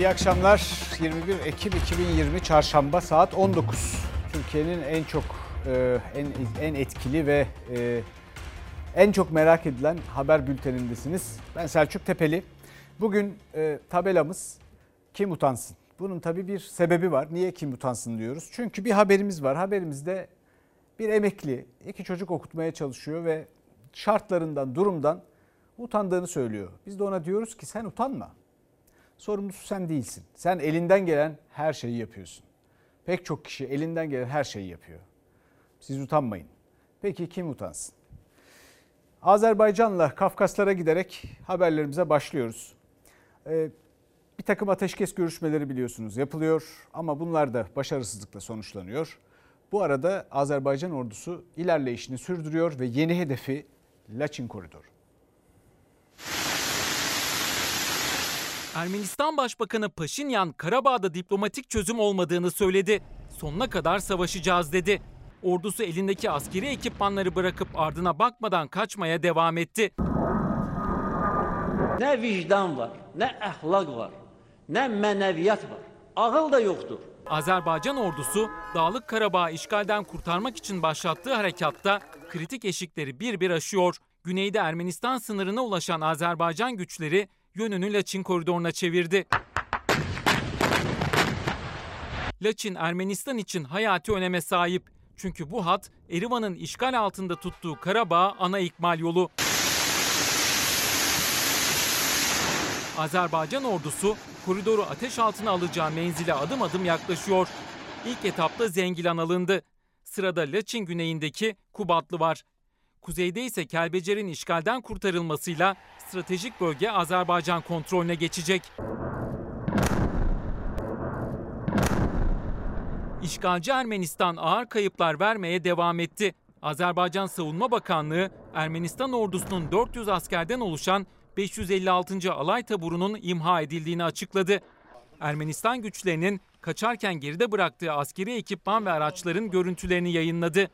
İyi akşamlar. 21 Ekim 2020 Çarşamba saat 19. Türkiye'nin en çok e, en en etkili ve e, en çok merak edilen haber bültenindesiniz. Ben Selçuk Tepeli. Bugün e, tabelamız kim utansın? Bunun tabii bir sebebi var. Niye kim utansın diyoruz? Çünkü bir haberimiz var. Haberimizde bir emekli iki çocuk okutmaya çalışıyor ve şartlarından, durumdan utandığını söylüyor. Biz de ona diyoruz ki sen utanma. Sorumlusu sen değilsin. Sen elinden gelen her şeyi yapıyorsun. Pek çok kişi elinden gelen her şeyi yapıyor. Siz utanmayın. Peki kim utansın? Azerbaycan'la Kafkaslara giderek haberlerimize başlıyoruz. Ee, bir takım ateşkes görüşmeleri biliyorsunuz yapılıyor ama bunlar da başarısızlıkla sonuçlanıyor. Bu arada Azerbaycan ordusu ilerleyişini sürdürüyor ve yeni hedefi Laçin Koridoru. Ermenistan Başbakanı Paşinyan Karabağ'da diplomatik çözüm olmadığını söyledi. Sonuna kadar savaşacağız dedi. Ordusu elindeki askeri ekipmanları bırakıp ardına bakmadan kaçmaya devam etti. Ne vicdan var, ne ahlak var, ne meneviyat var. Ağıl da yoktur. Azerbaycan ordusu Dağlık Karabağ'ı işgalden kurtarmak için başlattığı harekatta kritik eşikleri bir bir aşıyor. Güneyde Ermenistan sınırına ulaşan Azerbaycan güçleri yönünü Laçin koridoruna çevirdi. Laçin Ermenistan için hayati öneme sahip. Çünkü bu hat Erivan'ın işgal altında tuttuğu Karabağ ana ikmal yolu. Azerbaycan ordusu koridoru ateş altına alacağı menzile adım adım yaklaşıyor. İlk etapta Zengilan alındı. Sırada Laçin güneyindeki Kubatlı var. Kuzeyde ise Kelbecer'in işgalden kurtarılmasıyla stratejik bölge Azerbaycan kontrolüne geçecek. İşgalci Ermenistan ağır kayıplar vermeye devam etti. Azerbaycan Savunma Bakanlığı Ermenistan ordusunun 400 askerden oluşan 556. Alay Taburu'nun imha edildiğini açıkladı. Ermenistan güçlerinin kaçarken geride bıraktığı askeri ekipman ve araçların görüntülerini yayınladı.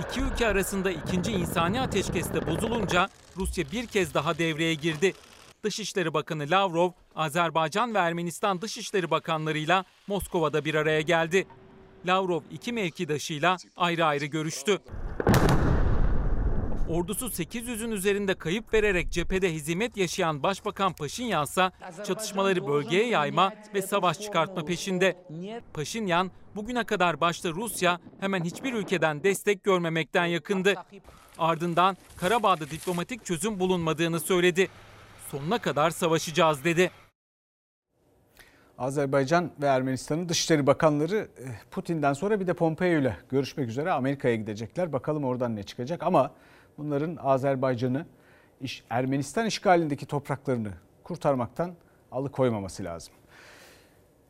İki ülke arasında ikinci insani ateşkeste bozulunca Rusya bir kez daha devreye girdi. Dışişleri Bakanı Lavrov, Azerbaycan ve Ermenistan Dışişleri Bakanlarıyla Moskova'da bir araya geldi. Lavrov iki mevkidaşıyla ayrı ayrı görüştü. Ordusu 800'ün üzerinde kayıp vererek cephede hizmet yaşayan Başbakan Paşinyan ise çatışmaları bölgeye yayma ve savaş çıkartma peşinde. Paşinyan bugüne kadar başta Rusya hemen hiçbir ülkeden destek görmemekten yakındı. Ardından Karabağ'da diplomatik çözüm bulunmadığını söyledi. Sonuna kadar savaşacağız dedi. Azerbaycan ve Ermenistan'ın Dışişleri Bakanları Putin'den sonra bir de Pompeo ile görüşmek üzere Amerika'ya gidecekler. Bakalım oradan ne çıkacak ama bunların Azerbaycan'ı Ermenistan işgalindeki topraklarını kurtarmaktan alıkoymaması lazım.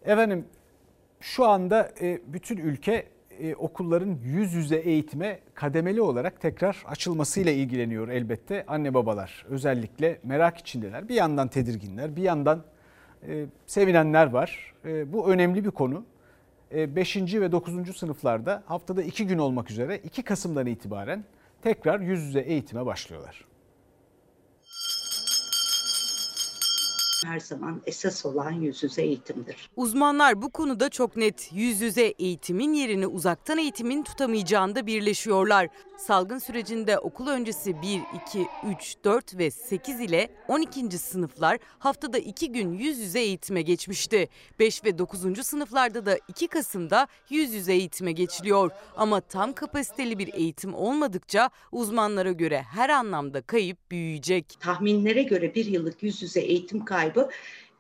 Efendim şu anda bütün ülke okulların yüz yüze eğitime kademeli olarak tekrar açılmasıyla ilgileniyor elbette. Anne babalar özellikle merak içindeler. Bir yandan tedirginler, bir yandan sevinenler var. Bu önemli bir konu. 5. ve 9. sınıflarda haftada 2 gün olmak üzere 2 Kasım'dan itibaren tekrar yüz yüze eğitime başlıyorlar. her zaman esas olan yüz yüze eğitimdir. Uzmanlar bu konuda çok net. Yüz yüze eğitimin yerini uzaktan eğitimin tutamayacağında birleşiyorlar. Salgın sürecinde okul öncesi 1, 2, 3, 4 ve 8 ile 12. sınıflar haftada 2 gün yüz yüze eğitime geçmişti. 5 ve 9. sınıflarda da 2 Kasım'da yüz yüze eğitime geçiliyor. Ama tam kapasiteli bir eğitim olmadıkça uzmanlara göre her anlamda kayıp büyüyecek. Tahminlere göre bir yıllık yüz yüze eğitim kaybı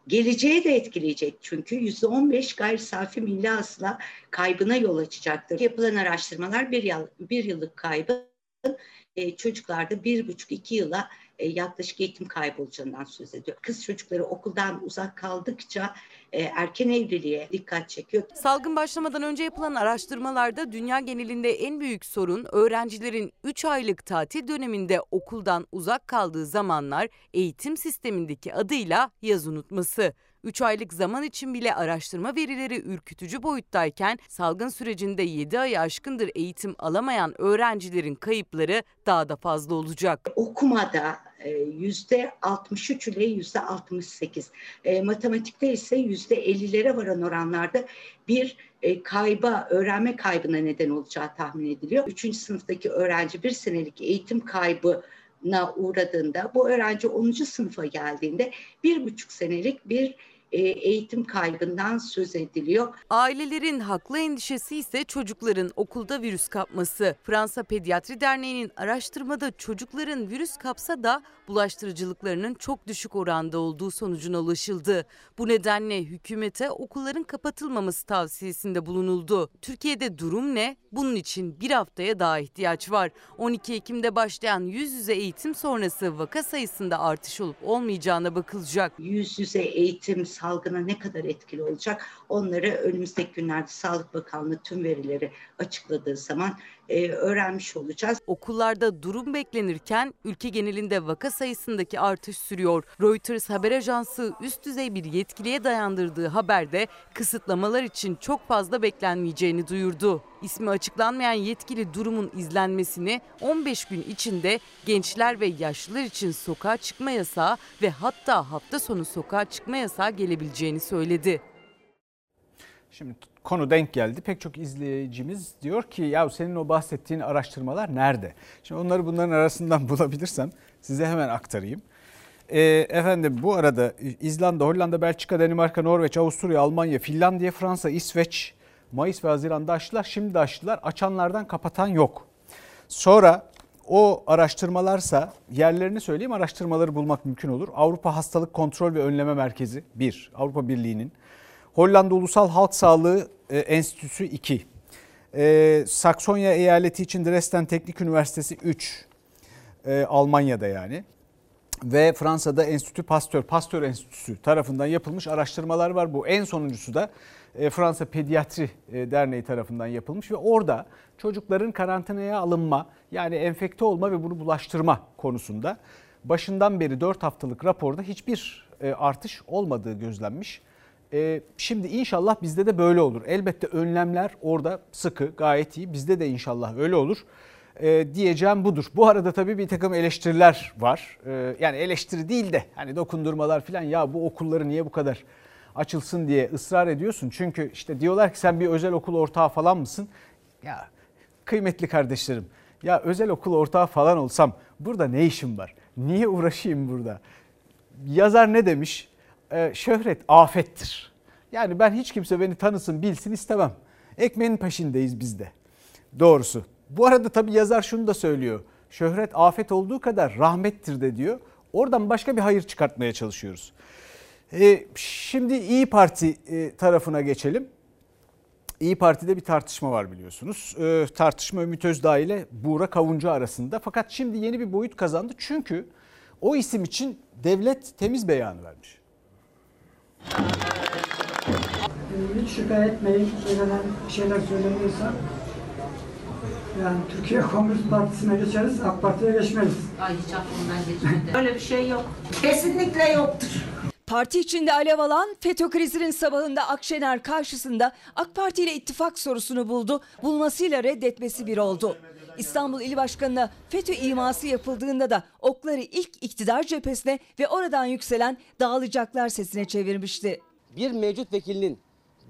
geleceği de etkileyecek çünkü %15 gayri safi milli hasıla kaybına yol açacaktır. Yapılan araştırmalar bir, yıl, bir yıllık kaybı e, çocuklarda bir buçuk iki yıla e, yaklaşık eğitim kaybolacağından söz ediyor. Kız çocukları okuldan uzak kaldıkça e, erken evliliğe dikkat çekiyor. Salgın başlamadan önce yapılan araştırmalarda dünya genelinde en büyük sorun öğrencilerin 3 aylık tatil döneminde okuldan uzak kaldığı zamanlar eğitim sistemindeki adıyla yaz unutması. 3 aylık zaman için bile araştırma verileri ürkütücü boyuttayken salgın sürecinde 7 ayı aşkındır eğitim alamayan öğrencilerin kayıpları daha da fazla olacak. Okumada e, yüzde 63 ile yüzde 68, e, matematikte ise yüzde 50'lere varan oranlarda bir e, kayba, öğrenme kaybına neden olacağı tahmin ediliyor. Üçüncü sınıftaki öğrenci bir senelik eğitim kaybına uğradığında, bu öğrenci 10. sınıfa geldiğinde bir buçuk senelik bir eğitim kaybından söz ediliyor. Ailelerin haklı endişesi ise çocukların okulda virüs kapması. Fransa Pediatri Derneği'nin araştırmada çocukların virüs kapsa da bulaştırıcılıklarının çok düşük oranda olduğu sonucuna ulaşıldı. Bu nedenle hükümete okulların kapatılmaması tavsiyesinde bulunuldu. Türkiye'de durum ne? Bunun için bir haftaya daha ihtiyaç var. 12 Ekim'de başlayan yüz yüze eğitim sonrası vaka sayısında artış olup olmayacağına bakılacak. Yüz yüze eğitim salgına ne kadar etkili olacak onları önümüzdeki günlerde Sağlık Bakanlığı tüm verileri açıkladığı zaman e, öğrenmiş olacağız. Okullarda durum beklenirken ülke genelinde vaka sayısındaki artış sürüyor. Reuters haber ajansı üst düzey bir yetkiliye dayandırdığı haberde kısıtlamalar için çok fazla beklenmeyeceğini duyurdu. İsmi açıklanmayan yetkili durumun izlenmesini 15 gün içinde gençler ve yaşlılar için sokağa çıkma yasağı ve hatta hafta sonu sokağa çıkma yasağı gelebileceğini söyledi. Şimdi konu denk geldi. Pek çok izleyicimiz diyor ki ya senin o bahsettiğin araştırmalar nerede? Şimdi onları bunların arasından bulabilirsem size hemen aktarayım. E, efendim bu arada İzlanda, Hollanda, Belçika, Danimarka, Norveç, Avusturya, Almanya, Finlandiya, Fransa, İsveç Mayıs ve Haziran'da açtılar. Şimdi de açtılar. Açanlardan kapatan yok. Sonra o araştırmalarsa yerlerini söyleyeyim araştırmaları bulmak mümkün olur. Avrupa Hastalık Kontrol ve Önleme Merkezi 1, Avrupa Birliği'nin. Hollanda Ulusal Halk Sağlığı e, Enstitüsü 2. E, Saksonya eyaleti için Dresden Teknik Üniversitesi 3. E, Almanya'da yani. Ve Fransa'da Enstitü Pasteur, Pasteur Enstitüsü tarafından yapılmış araştırmalar var. Bu en sonuncusu da Fransa Pediatri e, Derneği tarafından yapılmış ve orada çocukların karantinaya alınma yani enfekte olma ve bunu bulaştırma konusunda başından beri 4 haftalık raporda hiçbir e, artış olmadığı gözlenmiş. Şimdi inşallah bizde de böyle olur. Elbette önlemler orada sıkı gayet iyi bizde de inşallah öyle olur. diyeceğim budur. Bu arada tabii bir takım eleştiriler var. yani eleştiri değil de hani dokundurmalar falan ya bu okulları niye bu kadar açılsın diye ısrar ediyorsun. Çünkü işte diyorlar ki sen bir özel okul ortağı falan mısın? Ya kıymetli kardeşlerim ya özel okul ortağı falan olsam burada ne işim var? Niye uğraşayım burada? Yazar ne demiş? Ee, şöhret afettir. Yani ben hiç kimse beni tanısın bilsin istemem. Ekmeğin peşindeyiz biz de. Doğrusu. Bu arada tabii yazar şunu da söylüyor. Şöhret afet olduğu kadar rahmettir de diyor. Oradan başka bir hayır çıkartmaya çalışıyoruz. E, şimdi İyi Parti e, tarafına geçelim. İyi Parti'de bir tartışma var biliyorsunuz. E, tartışma Ümit Özdağ ile Buğra Kavuncu arasında. Fakat şimdi yeni bir boyut kazandı. Çünkü o isim için devlet temiz beyanı vermiş. Hiç şüphe etmeyin. Söylenen şeyler söyleniyorsa yani Türkiye Komünist Partisi'ne geçeriz, AK Parti'ye geçmeyiz. Ay hiç aklımdan geçmedi. Öyle bir şey yok. Kesinlikle yoktur. Parti içinde alev alan FETÖ krizinin sabahında Akşener karşısında AK Parti ile ittifak sorusunu buldu. Bulmasıyla reddetmesi bir oldu. İstanbul İl Başkanı'na FETÖ iması yapıldığında da okları ilk iktidar cephesine ve oradan yükselen dağılacaklar sesine çevirmişti. Bir mevcut vekilinin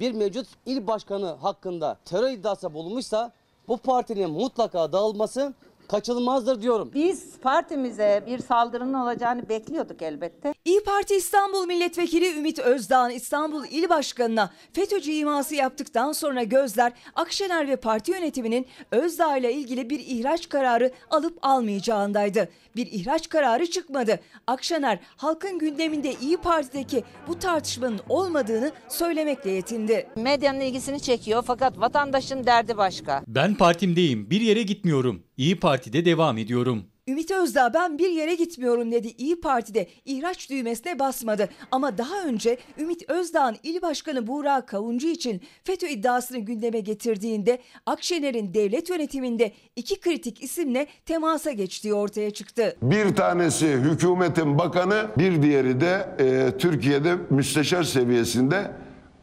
bir mevcut il başkanı hakkında terör iddiası bulunmuşsa bu partinin mutlaka dağılması kaçınılmazdır diyorum. Biz partimize bir saldırının olacağını bekliyorduk elbette. İyi Parti İstanbul Milletvekili Ümit Özdağ İstanbul İl Başkanı'na FETÖ'cü iması yaptıktan sonra gözler Akşener ve parti yönetiminin Özdağ ile ilgili bir ihraç kararı alıp almayacağındaydı. Bir ihraç kararı çıkmadı. Akşener halkın gündeminde İyi Parti'deki bu tartışmanın olmadığını söylemekle yetindi. Medyanın ilgisini çekiyor fakat vatandaşın derdi başka. Ben partimdeyim. Bir yere gitmiyorum. İyi Parti'de devam ediyorum. Ümit Özdağ ben bir yere gitmiyorum dedi. İyi Parti'de ihraç düğmesine basmadı. Ama daha önce Ümit Özdağ'ın il başkanı Buğra Kavuncu için FETÖ iddiasını gündeme getirdiğinde Akşener'in devlet yönetiminde iki kritik isimle temasa geçtiği ortaya çıktı. Bir tanesi hükümetin bakanı, bir diğeri de e, Türkiye'de müsteşar seviyesinde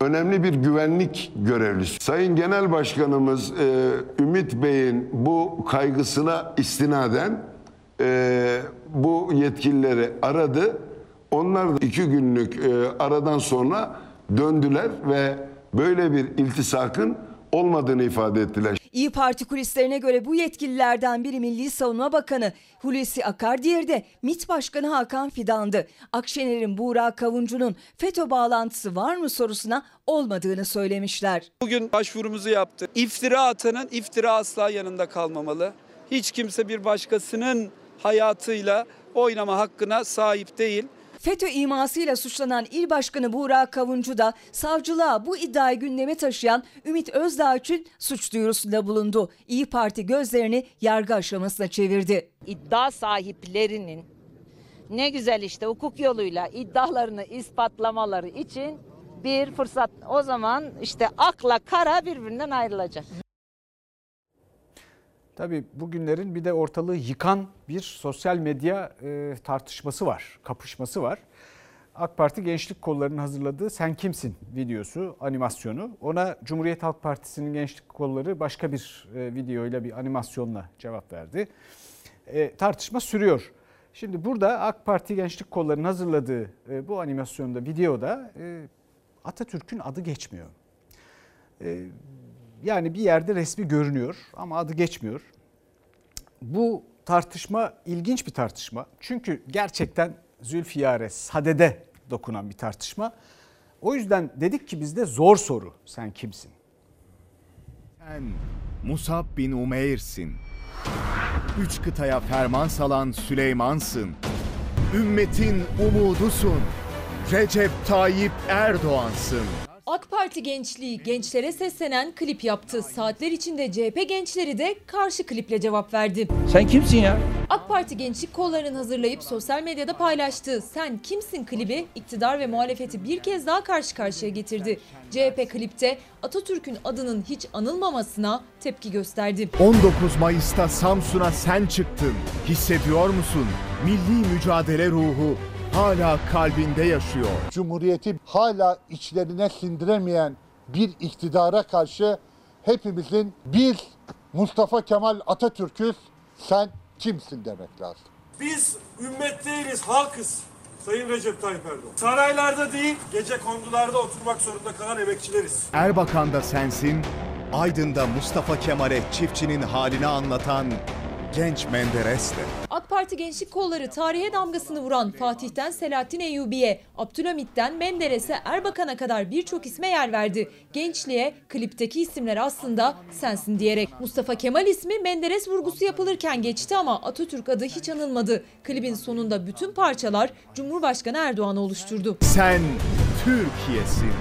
önemli bir güvenlik görevlisi. Sayın Genel Başkanımız e, Ümit Bey'in bu kaygısına istinaden e, bu yetkilileri aradı. Onlar da iki günlük e, aradan sonra döndüler ve böyle bir iltisakın olmadığını ifade ettiler. İyi Parti kulislerine göre bu yetkililerden biri Milli Savunma Bakanı Hulusi Akar, diğeri de MİT Başkanı Hakan Fidan'dı. Akşener'in Buğra Kavuncu'nun FETÖ bağlantısı var mı sorusuna olmadığını söylemişler. Bugün başvurumuzu yaptık. İftira atanın iftira asla yanında kalmamalı. Hiç kimse bir başkasının hayatıyla oynama hakkına sahip değil. FETÖ imasıyla suçlanan İl Başkanı Buğra Kavuncu da savcılığa bu iddiayı gündeme taşıyan Ümit Özdağ için suç duyurusunda bulundu. İyi Parti gözlerini yargı aşamasına çevirdi. İddia sahiplerinin ne güzel işte hukuk yoluyla iddialarını ispatlamaları için bir fırsat. O zaman işte akla kara birbirinden ayrılacak. Tabii bugünlerin bir de ortalığı yıkan bir sosyal medya e, tartışması var, kapışması var. AK Parti Gençlik Kolları'nın hazırladığı Sen Kimsin videosu, animasyonu. Ona Cumhuriyet Halk Partisi'nin Gençlik Kolları başka bir e, videoyla bir animasyonla cevap verdi. E, tartışma sürüyor. Şimdi burada AK Parti Gençlik Kolları'nın hazırladığı e, bu animasyonda, videoda e, Atatürk'ün adı geçmiyor. E, yani bir yerde resmi görünüyor ama adı geçmiyor. Bu tartışma ilginç bir tartışma. Çünkü gerçekten Zülfiyare sadede dokunan bir tartışma. O yüzden dedik ki bizde zor soru. Sen kimsin? Sen Musab bin Umeyr'sin. Üç kıtaya ferman salan Süleyman'sın. Ümmetin umudusun. Recep Tayyip Erdoğan'sın. AK Parti gençliği gençlere seslenen klip yaptı. Saatler içinde CHP gençleri de karşı kliple cevap verdi. Sen kimsin ya? AK Parti gençlik kollarının hazırlayıp sosyal medyada paylaştığı Sen Kimsin klibi iktidar ve muhalefeti bir kez daha karşı karşıya getirdi. CHP klipte Atatürk'ün adının hiç anılmamasına tepki gösterdi. 19 Mayıs'ta Samsun'a sen çıktın. Hissediyor musun? Milli mücadele ruhu hala kalbinde yaşıyor. Cumhuriyeti hala içlerine sindiremeyen bir iktidara karşı hepimizin bir Mustafa Kemal Atatürk'üz sen kimsin demek lazım. Biz ümmet değiliz, halkız. Sayın Recep Tayyip Erdoğan. Saraylarda değil, gece kondularda oturmak zorunda kalan emekçileriz. Erbakan'da sensin, Aydın'da Mustafa Kemal'e çiftçinin halini anlatan genç Menderes'le. AK Parti gençlik kolları tarihe damgasını vuran Fatih'ten Selahattin Eyyubi'ye, Abdülhamit'ten Menderes'e Erbakan'a kadar birçok isme yer verdi. Gençliğe klipteki isimler aslında sensin diyerek. Mustafa Kemal ismi Menderes vurgusu yapılırken geçti ama Atatürk adı hiç anılmadı. Klibin sonunda bütün parçalar Cumhurbaşkanı Erdoğan'ı oluşturdu. Sen Türkiye'sin.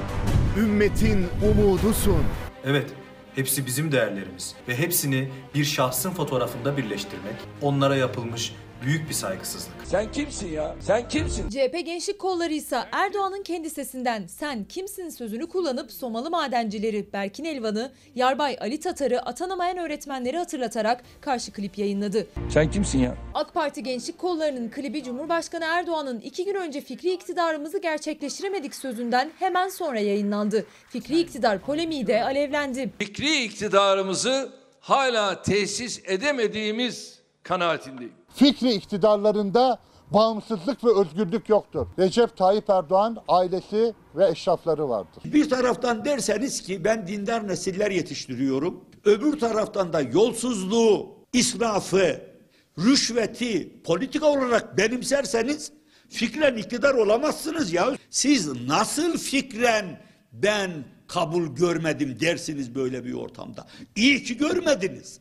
Ümmetin umudusun. Evet, hepsi bizim değerlerimiz ve hepsini bir şahsın fotoğrafında birleştirmek onlara yapılmış büyük bir saygısızlık. Sen kimsin ya? Sen kimsin? CHP gençlik kolları ise Erdoğan'ın kendi sesinden sen kimsin sözünü kullanıp Somalı madencileri Berkin Elvan'ı, Yarbay Ali Tatar'ı atanamayan öğretmenleri hatırlatarak karşı klip yayınladı. Sen kimsin ya? AK Parti gençlik kollarının klibi Cumhurbaşkanı Erdoğan'ın iki gün önce fikri iktidarımızı gerçekleştiremedik sözünden hemen sonra yayınlandı. Fikri iktidar polemiği de alevlendi. Fikri iktidarımızı hala tesis edemediğimiz kanaatindeyim. Fikri iktidarlarında bağımsızlık ve özgürlük yoktur. Recep Tayyip Erdoğan ailesi ve eşrafları vardır. Bir taraftan derseniz ki ben dindar nesiller yetiştiriyorum. Öbür taraftan da yolsuzluğu, israfı, rüşveti politika olarak benimserseniz fikren iktidar olamazsınız ya. Siz nasıl fikren ben kabul görmedim dersiniz böyle bir ortamda. İyi ki görmediniz.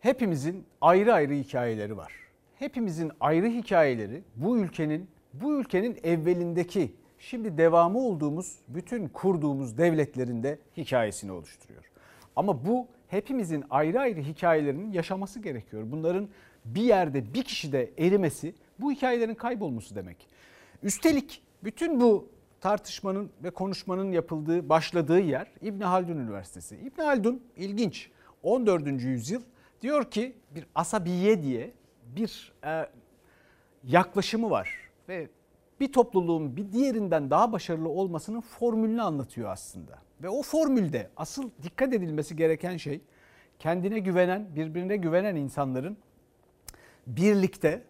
Hepimizin ayrı ayrı hikayeleri var. Hepimizin ayrı hikayeleri bu ülkenin bu ülkenin evvelindeki şimdi devamı olduğumuz bütün kurduğumuz devletlerinde hikayesini oluşturuyor. Ama bu hepimizin ayrı ayrı hikayelerinin yaşaması gerekiyor. Bunların bir yerde bir kişide erimesi bu hikayelerin kaybolması demek. Üstelik bütün bu tartışmanın ve konuşmanın yapıldığı, başladığı yer İbn Haldun Üniversitesi. İbn Haldun ilginç 14. yüzyıl diyor ki bir asabiye diye bir e, yaklaşımı var ve bir topluluğun bir diğerinden daha başarılı olmasının formülünü anlatıyor aslında. Ve o formülde asıl dikkat edilmesi gereken şey kendine güvenen, birbirine güvenen insanların birlikte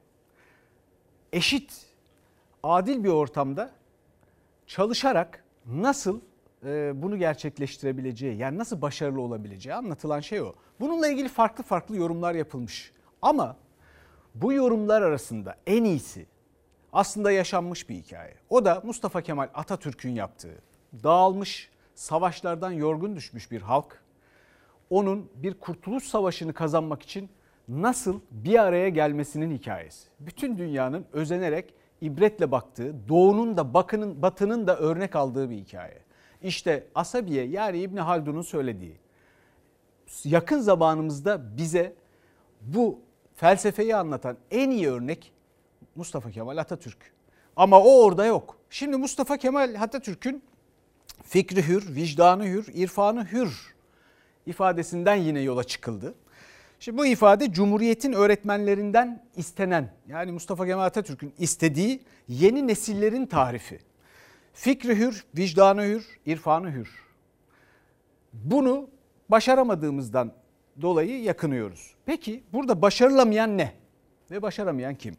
eşit, adil bir ortamda çalışarak nasıl bunu gerçekleştirebileceği yani nasıl başarılı olabileceği anlatılan şey o. Bununla ilgili farklı farklı yorumlar yapılmış. Ama bu yorumlar arasında en iyisi aslında yaşanmış bir hikaye. O da Mustafa Kemal Atatürk'ün yaptığı dağılmış, savaşlardan yorgun düşmüş bir halk onun bir kurtuluş savaşını kazanmak için nasıl bir araya gelmesinin hikayesi. Bütün dünyanın özenerek ibretle baktığı, doğunun da bakının, batının da örnek aldığı bir hikaye. İşte Asabiye yani İbn Haldun'un söylediği yakın zamanımızda bize bu felsefeyi anlatan en iyi örnek Mustafa Kemal Atatürk. Ama o orada yok. Şimdi Mustafa Kemal Atatürk'ün fikri hür, vicdanı hür, irfanı hür ifadesinden yine yola çıkıldı. Şimdi bu ifade Cumhuriyet'in öğretmenlerinden istenen yani Mustafa Kemal Atatürk'ün istediği yeni nesillerin tarifi. Fikri hür, vicdanı hür, irfanı hür. Bunu başaramadığımızdan dolayı yakınıyoruz. Peki burada başarılamayan ne? Ve başaramayan kim?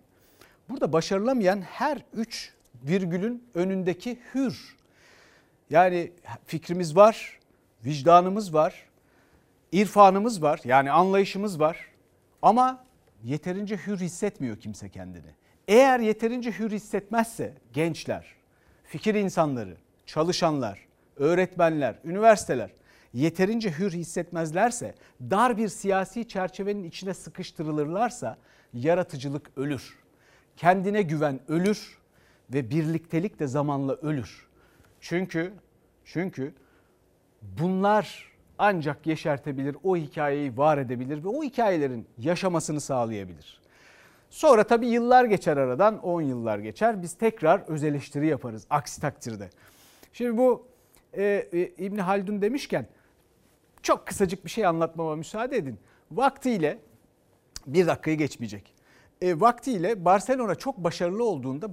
Burada başarılamayan her üç virgülün önündeki hür. Yani fikrimiz var, vicdanımız var, irfanımız var yani anlayışımız var ama yeterince hür hissetmiyor kimse kendini. Eğer yeterince hür hissetmezse gençler, fikir insanları, çalışanlar, öğretmenler, üniversiteler yeterince hür hissetmezlerse, dar bir siyasi çerçevenin içine sıkıştırılırlarsa yaratıcılık ölür. Kendine güven ölür ve birliktelik de zamanla ölür. Çünkü çünkü bunlar ancak yeşertebilir, o hikayeyi var edebilir ve o hikayelerin yaşamasını sağlayabilir. Sonra tabii yıllar geçer aradan, 10 yıllar geçer. Biz tekrar öz eleştiri yaparız aksi takdirde. Şimdi bu e, e, İbn Haldun demişken çok kısacık bir şey anlatmama müsaade edin. Vaktiyle bir dakikayı geçmeyecek. E, vaktiyle Barcelona çok başarılı olduğunda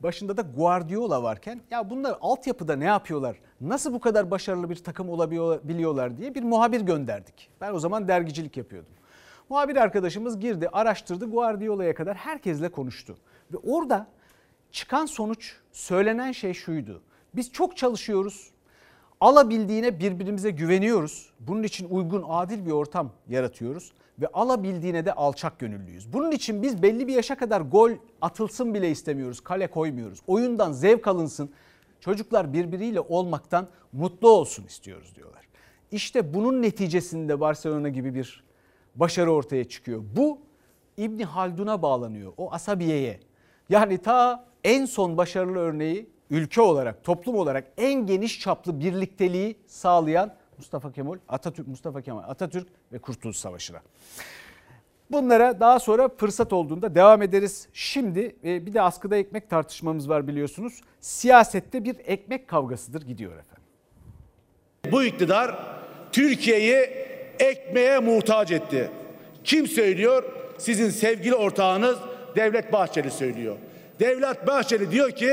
başında da Guardiola varken ya bunlar altyapıda ne yapıyorlar? Nasıl bu kadar başarılı bir takım olabiliyorlar diye bir muhabir gönderdik. Ben o zaman dergicilik yapıyordum. Muhabir arkadaşımız girdi, araştırdı Guardiola'ya kadar herkesle konuştu. Ve orada çıkan sonuç, söylenen şey şuydu. Biz çok çalışıyoruz, alabildiğine birbirimize güveniyoruz. Bunun için uygun, adil bir ortam yaratıyoruz ve alabildiğine de alçak gönüllüyüz. Bunun için biz belli bir yaşa kadar gol atılsın bile istemiyoruz, kale koymuyoruz. Oyundan zevk alınsın, çocuklar birbiriyle olmaktan mutlu olsun istiyoruz diyorlar. İşte bunun neticesinde Barcelona gibi bir başarı ortaya çıkıyor. Bu İbni Haldun'a bağlanıyor, o asabiyeye. Yani ta en son başarılı örneği ülke olarak, toplum olarak en geniş çaplı birlikteliği sağlayan Mustafa Kemal Atatürk, Mustafa Kemal Atatürk ve Kurtuluş Savaşı'na. Bunlara daha sonra fırsat olduğunda devam ederiz. Şimdi e, bir de askıda ekmek tartışmamız var biliyorsunuz. Siyasette bir ekmek kavgasıdır gidiyor efendim. Bu iktidar Türkiye'yi ekmeğe muhtaç etti. Kim söylüyor? Sizin sevgili ortağınız Devlet Bahçeli söylüyor. Devlet Bahçeli diyor ki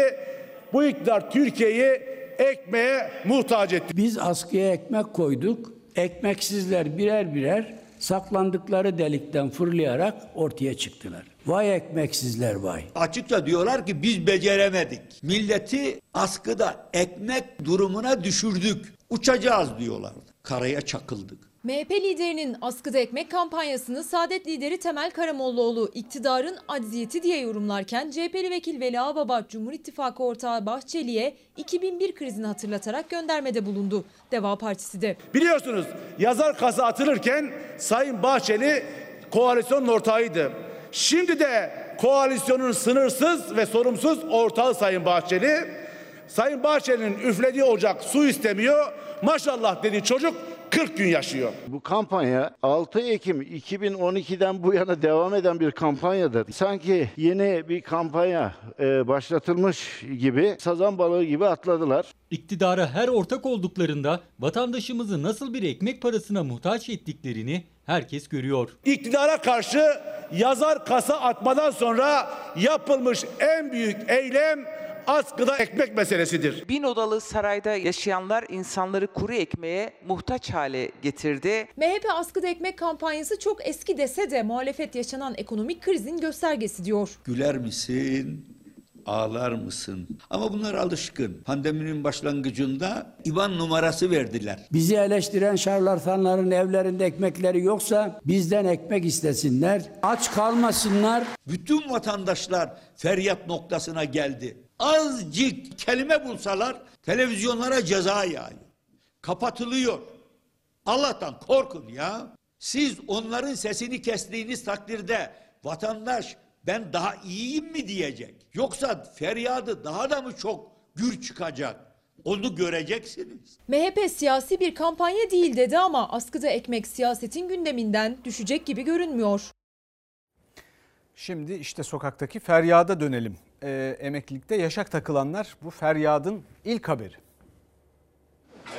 bu iktidar Türkiye'yi ekmeğe muhtaç etti. Biz askıya ekmek koyduk. Ekmeksizler birer birer saklandıkları delikten fırlayarak ortaya çıktılar. Vay ekmeksizler vay. Açıkça diyorlar ki biz beceremedik. Milleti askıda ekmek durumuna düşürdük. Uçacağız diyorlar. Karaya çakıldık. MHP liderinin askıda ekmek kampanyasını Saadet lideri Temel Karamollaoğlu iktidarın acziyeti diye yorumlarken CHP'li vekil Veli Ağbaba Cumhur İttifakı ortağı Bahçeli'ye 2001 krizini hatırlatarak göndermede bulundu. Deva Partisi de. Biliyorsunuz yazar kasa atılırken Sayın Bahçeli koalisyonun ortağıydı. Şimdi de koalisyonun sınırsız ve sorumsuz ortağı Sayın Bahçeli. Sayın Bahçeli'nin üflediği ocak su istemiyor. Maşallah dedi çocuk 40 gün yaşıyor. Bu kampanya 6 Ekim 2012'den bu yana devam eden bir kampanyadır. Sanki yeni bir kampanya e, başlatılmış gibi sazan balığı gibi atladılar. İktidara her ortak olduklarında vatandaşımızı nasıl bir ekmek parasına muhtaç ettiklerini herkes görüyor. İktidara karşı yazar kasa atmadan sonra yapılmış en büyük eylem askıda ekmek meselesidir. Bin odalı sarayda yaşayanlar insanları kuru ekmeğe muhtaç hale getirdi. MHP askıda ekmek kampanyası çok eski dese de muhalefet yaşanan ekonomik krizin göstergesi diyor. Güler misin? Ağlar mısın? Ama bunlar alışkın. Pandeminin başlangıcında IBAN numarası verdiler. Bizi eleştiren şarlatanların evlerinde ekmekleri yoksa bizden ekmek istesinler. Aç kalmasınlar. Bütün vatandaşlar feryat noktasına geldi. Azıcık kelime bulsalar televizyonlara ceza yağıyor. Kapatılıyor. Allah'tan korkun ya. Siz onların sesini kestiğiniz takdirde vatandaş ben daha iyiyim mi diyecek. Yoksa feryadı daha da mı çok gür çıkacak? Onu göreceksiniz. MHP siyasi bir kampanya değil dedi ama askıda ekmek siyasetin gündeminden düşecek gibi görünmüyor. Şimdi işte sokaktaki feryada dönelim. Ee, emeklilikte yaşak takılanlar bu feryadın ilk haberi.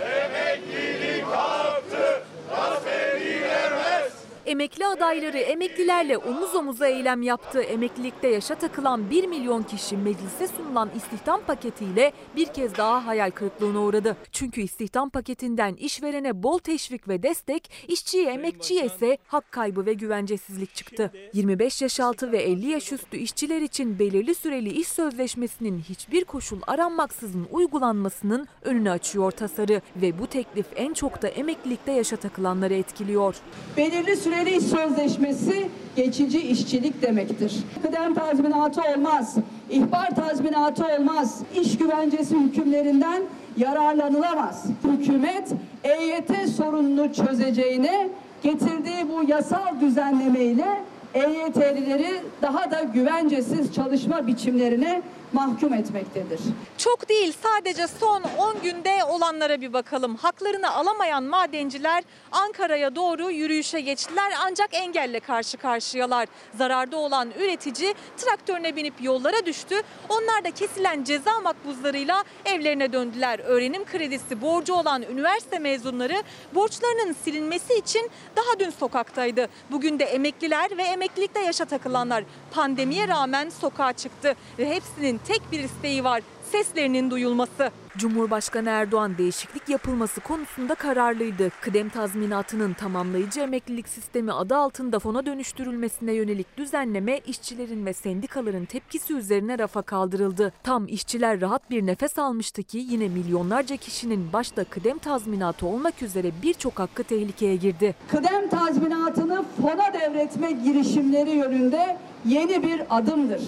Emeklilik haktı, gasp edilemez. Emekli adayları emeklilerle omuz omuza eylem yaptı. Emeklilikte yaşa takılan 1 milyon kişi meclise sunulan istihdam paketiyle bir kez daha hayal kırıklığına uğradı. Çünkü istihdam paketinden işverene bol teşvik ve destek, işçiye emekçiye ise hak kaybı ve güvencesizlik çıktı. 25 yaş altı ve 50 yaş üstü işçiler için belirli süreli iş sözleşmesinin hiçbir koşul aranmaksızın uygulanmasının önünü açıyor tasarı ve bu teklif en çok da emeklilikte yaşa takılanları etkiliyor. Belirli süreli iş sözleşmesi geçici işçilik demektir. Kıdem tazminatı olmaz, ihbar tazminatı olmaz, iş güvencesi hükümlerinden yararlanılamaz. Hükümet EYT sorununu çözeceğine getirdiği bu yasal düzenlemeyle EYT'lileri daha da güvencesiz çalışma biçimlerine mahkum etmektedir. Çok değil sadece son 10 günde olanlara bir bakalım. Haklarını alamayan madenciler Ankara'ya doğru yürüyüşe geçtiler ancak engelle karşı karşıyalar. Zararda olan üretici traktörüne binip yollara düştü. Onlar da kesilen ceza makbuzlarıyla evlerine döndüler. Öğrenim kredisi borcu olan üniversite mezunları borçlarının silinmesi için daha dün sokaktaydı. Bugün de emekliler ve emeklilikte yaşa takılanlar pandemiye rağmen sokağa çıktı ve hepsinin tek bir isteği var seslerinin duyulması. Cumhurbaşkanı Erdoğan değişiklik yapılması konusunda kararlıydı. Kıdem tazminatının tamamlayıcı emeklilik sistemi adı altında fona dönüştürülmesine yönelik düzenleme işçilerin ve sendikaların tepkisi üzerine rafa kaldırıldı. Tam işçiler rahat bir nefes almıştı ki yine milyonlarca kişinin başta kıdem tazminatı olmak üzere birçok hakkı tehlikeye girdi. Kıdem tazminatını fona devretme girişimleri yönünde yeni bir adımdır.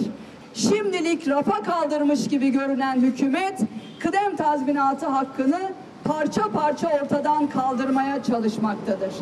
Şimdilik rafa kaldırmış gibi görünen hükümet kıdem tazminatı hakkını parça parça ortadan kaldırmaya çalışmaktadır.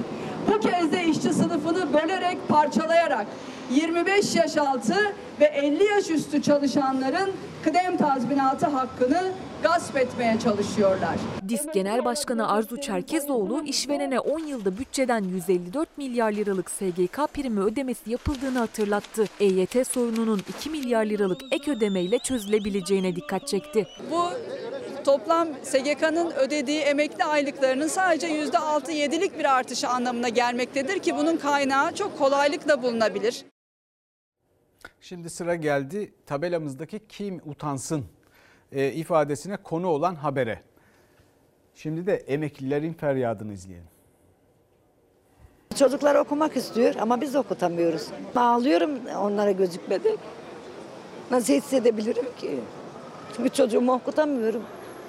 Bu kez de işçi sınıfını bölerek parçalayarak 25 yaş altı ve 50 yaş üstü çalışanların kıdem tazminatı hakkını gasp etmeye çalışıyorlar. DİSK Genel Başkanı Arzu Çerkezoğlu işverene 10 yılda bütçeden 154 milyar liralık SGK primi ödemesi yapıldığını hatırlattı. EYT sorununun 2 milyar liralık ek ödemeyle çözülebileceğine dikkat çekti. Bu toplam SGK'nın ödediği emekli aylıklarının sadece %6-7'lik bir artışı anlamına gelmektedir ki bunun kaynağı çok kolaylıkla bulunabilir. Şimdi sıra geldi tabelamızdaki kim utansın e, ifadesine konu olan habere. Şimdi de emeklilerin feryadını izleyelim. Çocuklar okumak istiyor ama biz okutamıyoruz. Ağlıyorum onlara gözükmedi. Nasıl hissedebilirim ki? Çünkü çocuğumu okutamıyorum.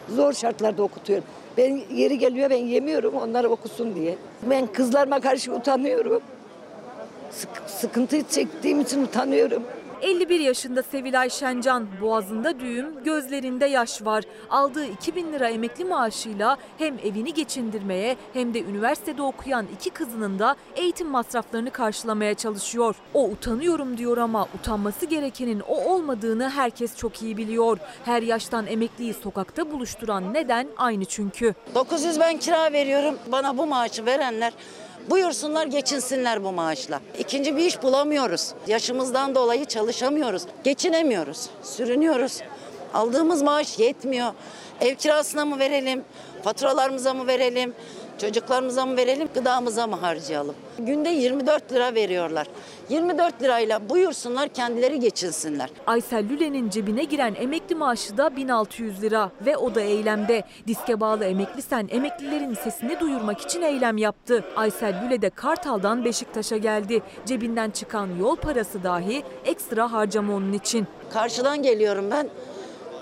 Zor şartlarda okutuyorum. Ben yeri geliyor ben yemiyorum onlar okusun diye. Ben kızlarıma karşı utanıyorum. Sık, sıkıntı çektiğim için utanıyorum. 51 yaşında Sevilay Şencan, boğazında düğüm, gözlerinde yaş var. Aldığı 2000 lira emekli maaşıyla hem evini geçindirmeye hem de üniversitede okuyan iki kızının da eğitim masraflarını karşılamaya çalışıyor. O utanıyorum diyor ama utanması gerekenin o olmadığını herkes çok iyi biliyor. Her yaştan emekliyi sokakta buluşturan neden aynı çünkü. 900 ben kira veriyorum. Bana bu maaşı verenler buyursunlar geçinsinler bu maaşla. İkinci bir iş bulamıyoruz. Yaşımızdan dolayı çalışamıyoruz. Geçinemiyoruz. Sürünüyoruz. Aldığımız maaş yetmiyor. Ev kirasına mı verelim? Faturalarımıza mı verelim? Çocuklarımıza mı verelim, gıdamıza mı harcayalım? Günde 24 lira veriyorlar. 24 lirayla buyursunlar kendileri geçinsinler. Aysel Lüle'nin cebine giren emekli maaşı da 1600 lira ve o da eylemde. Diske bağlı emekli sen emeklilerin sesini duyurmak için eylem yaptı. Aysel Lüle de Kartal'dan Beşiktaş'a geldi. Cebinden çıkan yol parası dahi ekstra harcama onun için. Karşıdan geliyorum ben.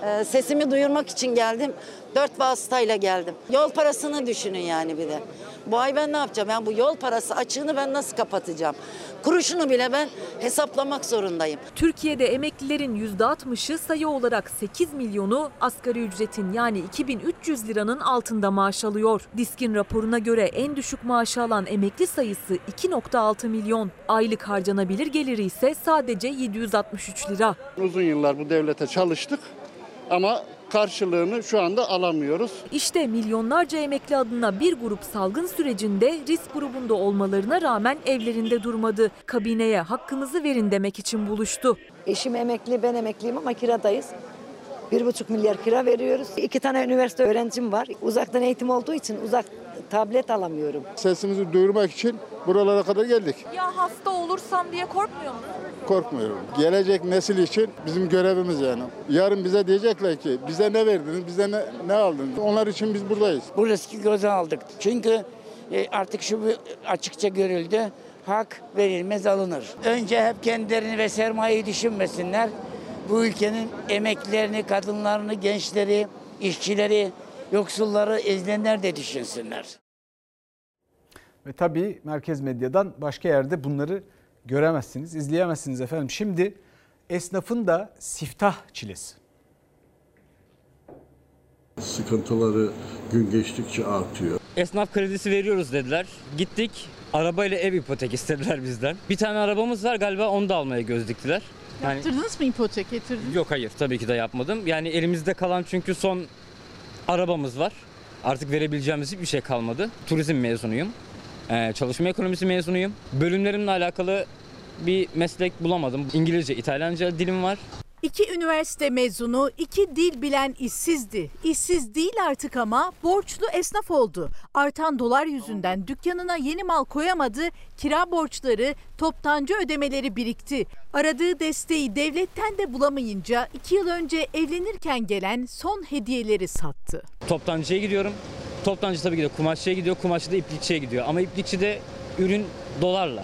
Ee, sesimi duyurmak için geldim. Dört vasıtayla geldim. Yol parasını düşünün yani bir de. Bu ay ben ne yapacağım? Yani bu yol parası açığını ben nasıl kapatacağım? Kuruşunu bile ben hesaplamak zorundayım. Türkiye'de emeklilerin %60'ı sayı olarak 8 milyonu asgari ücretin yani 2300 liranın altında maaş alıyor. Diskin raporuna göre en düşük maaşı alan emekli sayısı 2.6 milyon. Aylık harcanabilir geliri ise sadece 763 lira. Uzun yıllar bu devlete çalıştık ama karşılığını şu anda alamıyoruz. İşte milyonlarca emekli adına bir grup salgın sürecinde risk grubunda olmalarına rağmen evlerinde durmadı. Kabineye hakkınızı verin demek için buluştu. Eşim emekli, ben emekliyim ama kiradayız. Bir buçuk milyar kira veriyoruz. İki tane üniversite öğrencim var. Uzaktan eğitim olduğu için uzak tablet alamıyorum. Sesimizi duyurmak için buralara kadar geldik. Ya hasta olursam diye korkmuyor musun? Korkmuyorum. Gelecek nesil için bizim görevimiz yani. Yarın bize diyecekler ki bize ne verdiniz, bize ne, ne aldınız? Onlar için biz buradayız. Bu riski göze aldık. Çünkü e, artık şu açıkça görüldü. Hak verilmez alınır. Önce hep kendilerini ve sermayeyi düşünmesinler. Bu ülkenin emeklilerini, kadınlarını, gençleri, işçileri, yoksulları, ezilenler de düşünsünler. Ve tabii merkez medyadan başka yerde bunları göremezsiniz, izleyemezsiniz efendim. Şimdi esnafın da siftah çilesi. Sıkıntıları gün geçtikçe artıyor. Esnaf kredisi veriyoruz dediler. Gittik arabayla ev ipotek istediler bizden. Bir tane arabamız var galiba onu da almaya göz diktiler. Yani, Yaptırdınız mı ipotek getirdiniz? Yok hayır tabii ki de yapmadım. Yani elimizde kalan çünkü son arabamız var. Artık verebileceğimiz hiçbir şey kalmadı. Turizm mezunuyum. Ee, çalışma ekonomisi mezunuyum. Bölümlerimle alakalı bir meslek bulamadım. İngilizce, İtalyanca dilim var. İki üniversite mezunu, iki dil bilen işsizdi. İşsiz değil artık ama borçlu esnaf oldu. Artan dolar yüzünden dükkanına yeni mal koyamadı, kira borçları, toptancı ödemeleri birikti. Aradığı desteği devletten de bulamayınca iki yıl önce evlenirken gelen son hediyeleri sattı. Toptancıya gidiyorum. Toptancı tabii ki de kumaşçıya gidiyor, kumaşçı da iplikçiye gidiyor. Ama iplikçi de ürün dolarla.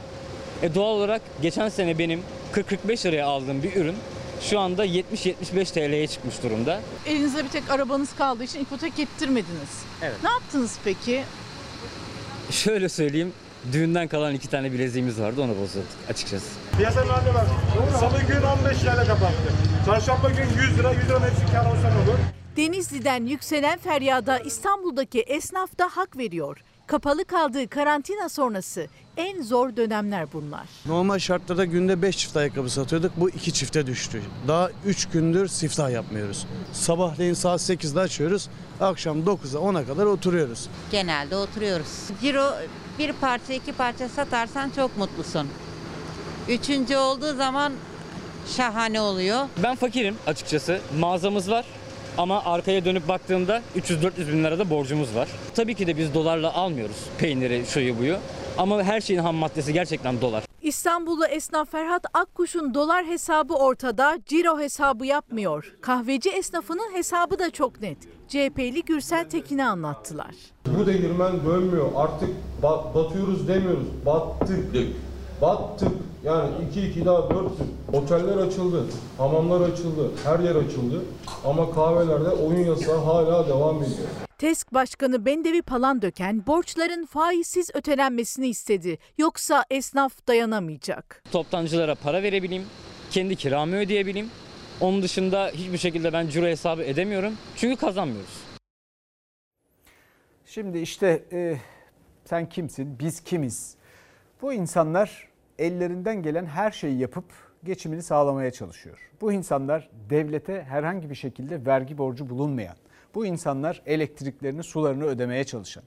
E doğal olarak geçen sene benim 40-45 liraya aldığım bir ürün şu anda 70-75 TL'ye çıkmış durumda. Elinizde bir tek arabanız kaldığı için ipotek getirmediniz. Evet. Ne yaptınız peki? Şöyle söyleyeyim, düğünden kalan iki tane bileziğimiz vardı onu bozdurduk açıkçası. Piyasanın haline bak. Salı gün 15 lirayla kapattı. Çarşamba gün 100 lira, 100 lira hepsi kar olsan olur. Denizli'den yükselen feryada İstanbul'daki esnaf da hak veriyor. Kapalı kaldığı karantina sonrası en zor dönemler bunlar. Normal şartlarda günde 5 çift ayakkabı satıyorduk. Bu 2 çifte düştü. Daha 3 gündür siftah yapmıyoruz. Sabahleyin saat 8'de açıyoruz. Akşam 9'a 10'a kadar oturuyoruz. Genelde oturuyoruz. Ciro bir parça iki parça satarsan çok mutlusun. Üçüncü olduğu zaman şahane oluyor. Ben fakirim açıkçası. Mağazamız var. Ama arkaya dönüp baktığımda 300-400 bin lirada borcumuz var. Tabii ki de biz dolarla almıyoruz peyniri, şuyu buyu. Ama her şeyin ham maddesi gerçekten dolar. İstanbullu esnaf Ferhat Akkuş'un dolar hesabı ortada, ciro hesabı yapmıyor. Kahveci esnafının hesabı da çok net. CHP'li Gürsel Tekin'e anlattılar. Bu değirmen dönmüyor. Artık ba- batıyoruz demiyoruz. Battık. Battık. Yani 2 2 daha 4'tük. Oteller açıldı. Hamamlar açıldı. Her yer açıldı. Ama kahvelerde oyun yasağı hala devam ediyor. TESK Başkanı Bendevi Palandöken borçların faizsiz ötelenmesini istedi. Yoksa esnaf dayanamayacak. Toptancılara para verebileyim. kendi kiramı ödeyebileyim. Onun dışında hiçbir şekilde ben ciro hesabı edemiyorum. Çünkü kazanmıyoruz. Şimdi işte e, sen kimsin, biz kimiz? Bu insanlar ellerinden gelen her şeyi yapıp geçimini sağlamaya çalışıyor. Bu insanlar devlete herhangi bir şekilde vergi borcu bulunmayan, bu insanlar elektriklerini, sularını ödemeye çalışan,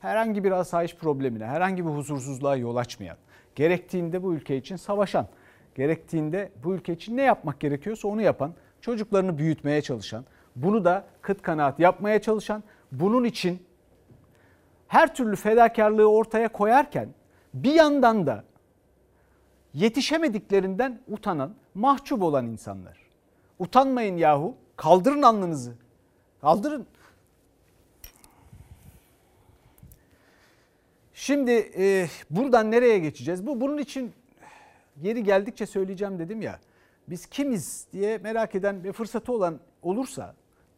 herhangi bir asayiş problemine, herhangi bir huzursuzluğa yol açmayan, gerektiğinde bu ülke için savaşan, gerektiğinde bu ülke için ne yapmak gerekiyorsa onu yapan, çocuklarını büyütmeye çalışan, bunu da kıt kanaat yapmaya çalışan, bunun için her türlü fedakarlığı ortaya koyarken bir yandan da yetişemediklerinden utanan, mahcup olan insanlar. Utanmayın yahu. Kaldırın alnınızı. Kaldırın. Şimdi e, buradan nereye geçeceğiz? Bu bunun için yeri geldikçe söyleyeceğim dedim ya. Biz kimiz diye merak eden ve fırsatı olan olursa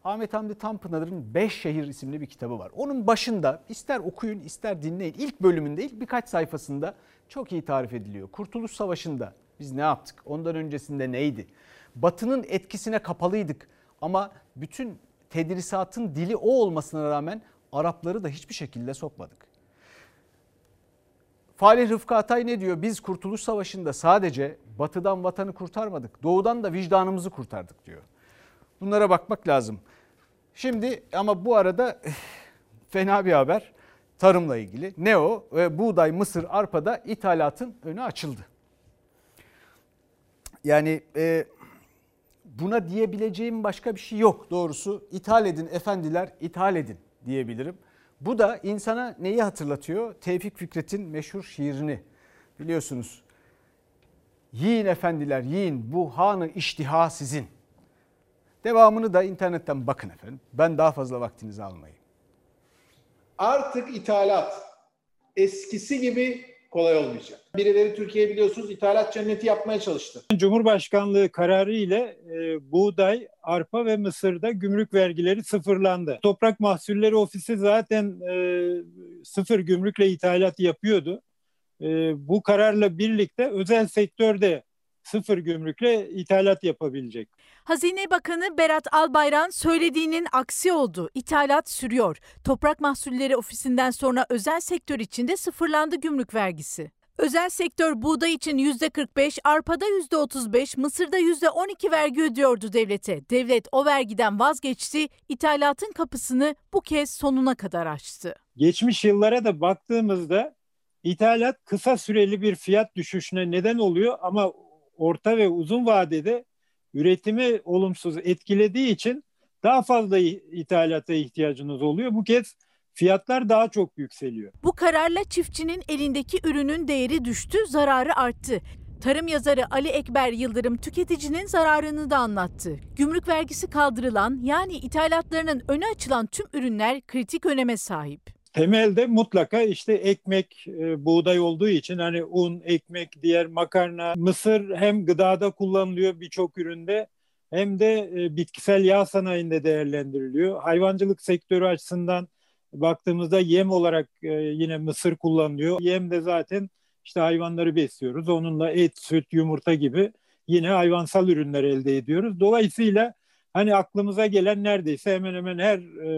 Ahmet Hamdi Tanpınar'ın Beş Şehir isimli bir kitabı var. Onun başında ister okuyun ister dinleyin ilk bölümünde ilk birkaç sayfasında çok iyi tarif ediliyor. Kurtuluş Savaşı'nda biz ne yaptık? Ondan öncesinde neydi? Batı'nın etkisine kapalıydık ama bütün tedrisatın dili o olmasına rağmen Arapları da hiçbir şekilde sokmadık. Falih Rıfkı Atay ne diyor? Biz Kurtuluş Savaşı'nda sadece batıdan vatanı kurtarmadık, doğudan da vicdanımızı kurtardık diyor. Bunlara bakmak lazım. Şimdi ama bu arada fena bir haber tarımla ilgili. Ne o? Buğday, mısır, arpada ithalatın önü açıldı. Yani e, buna diyebileceğim başka bir şey yok doğrusu. İthal edin efendiler, ithal edin diyebilirim. Bu da insana neyi hatırlatıyor? Tevfik Fikret'in meşhur şiirini biliyorsunuz. Yiyin efendiler yiyin bu hanı iştiha sizin. Devamını da internetten bakın efendim. Ben daha fazla vaktinizi almayayım. Artık ithalat eskisi gibi kolay olmayacak. Birileri Türkiye biliyorsunuz ithalat cenneti yapmaya çalıştı. Cumhurbaşkanlığı kararı ile e, buğday, arpa ve mısırda gümrük vergileri sıfırlandı. Toprak Mahsulleri Ofisi zaten e, sıfır gümrükle ithalat yapıyordu. E, bu kararla birlikte özel sektörde sıfır gümrükle ithalat yapabilecek. Hazine Bakanı Berat Albayrak söylediğinin aksi oldu. İthalat sürüyor. Toprak Mahsulleri Ofisi'nden sonra özel sektör içinde sıfırlandı gümrük vergisi. Özel sektör buğday için %45, arpada %35, mısırda %12 vergi ödüyordu devlete. Devlet o vergiden vazgeçti, ithalatın kapısını bu kez sonuna kadar açtı. Geçmiş yıllara da baktığımızda ithalat kısa süreli bir fiyat düşüşüne neden oluyor ama orta ve uzun vadede üretimi olumsuz etkilediği için daha fazla ithalata ihtiyacınız oluyor. Bu kez fiyatlar daha çok yükseliyor. Bu kararla çiftçinin elindeki ürünün değeri düştü, zararı arttı. Tarım yazarı Ali Ekber Yıldırım tüketicinin zararını da anlattı. Gümrük vergisi kaldırılan yani ithalatlarının önü açılan tüm ürünler kritik öneme sahip temelde mutlaka işte ekmek, e, buğday olduğu için hani un, ekmek, diğer makarna, mısır hem gıdada kullanılıyor birçok üründe hem de e, bitkisel yağ sanayinde değerlendiriliyor. Hayvancılık sektörü açısından baktığımızda yem olarak e, yine mısır kullanılıyor. Yem de zaten işte hayvanları besliyoruz. Onunla et, süt, yumurta gibi yine hayvansal ürünler elde ediyoruz. Dolayısıyla hani aklımıza gelen neredeyse hemen hemen her e,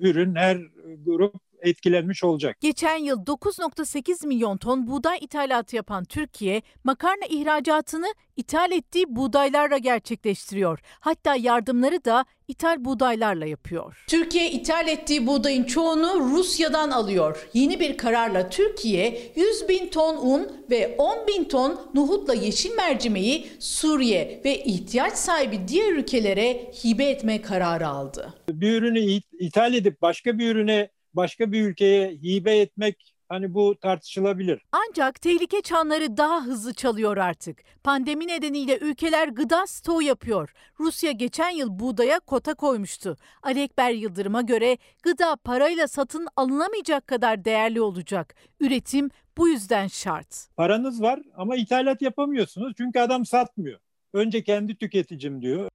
ürün, her grup etkilenmiş olacak. Geçen yıl 9.8 milyon ton buğday ithalatı yapan Türkiye, makarna ihracatını ithal ettiği buğdaylarla gerçekleştiriyor. Hatta yardımları da ithal buğdaylarla yapıyor. Türkiye ithal ettiği buğdayın çoğunu Rusya'dan alıyor. Yeni bir kararla Türkiye 100 bin ton un ve 10 bin ton nohutla yeşil mercimeği Suriye ve ihtiyaç sahibi diğer ülkelere hibe etme kararı aldı. Bir ürünü ithal edip başka bir ürüne başka bir ülkeye hibe etmek hani bu tartışılabilir. Ancak tehlike çanları daha hızlı çalıyor artık. Pandemi nedeniyle ülkeler gıda stoğu yapıyor. Rusya geçen yıl buğdaya kota koymuştu. Ali Ekber Yıldırım'a göre gıda parayla satın alınamayacak kadar değerli olacak. Üretim bu yüzden şart. Paranız var ama ithalat yapamıyorsunuz çünkü adam satmıyor. Önce kendi tüketicim diyor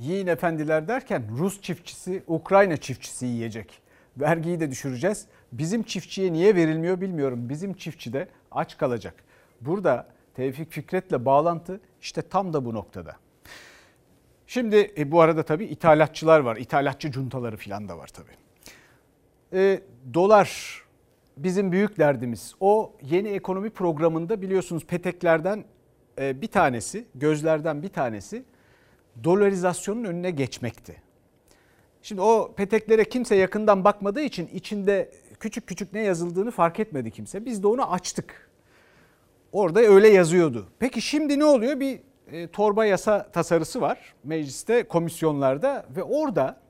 yiyin efendiler derken Rus çiftçisi Ukrayna çiftçisi yiyecek. Vergiyi de düşüreceğiz. Bizim çiftçiye niye verilmiyor bilmiyorum. Bizim çiftçi de aç kalacak. Burada Tevfik Fikret'le bağlantı işte tam da bu noktada. Şimdi e, bu arada tabii ithalatçılar var. İthalatçı cuntaları falan da var tabii. E, dolar bizim büyük derdimiz. O yeni ekonomi programında biliyorsunuz peteklerden e, bir tanesi, gözlerden bir tanesi dolarizasyonun önüne geçmekti. Şimdi o peteklere kimse yakından bakmadığı için içinde küçük küçük ne yazıldığını fark etmedi kimse. Biz de onu açtık. Orada öyle yazıyordu. Peki şimdi ne oluyor? Bir e, torba yasa tasarısı var mecliste, komisyonlarda ve orada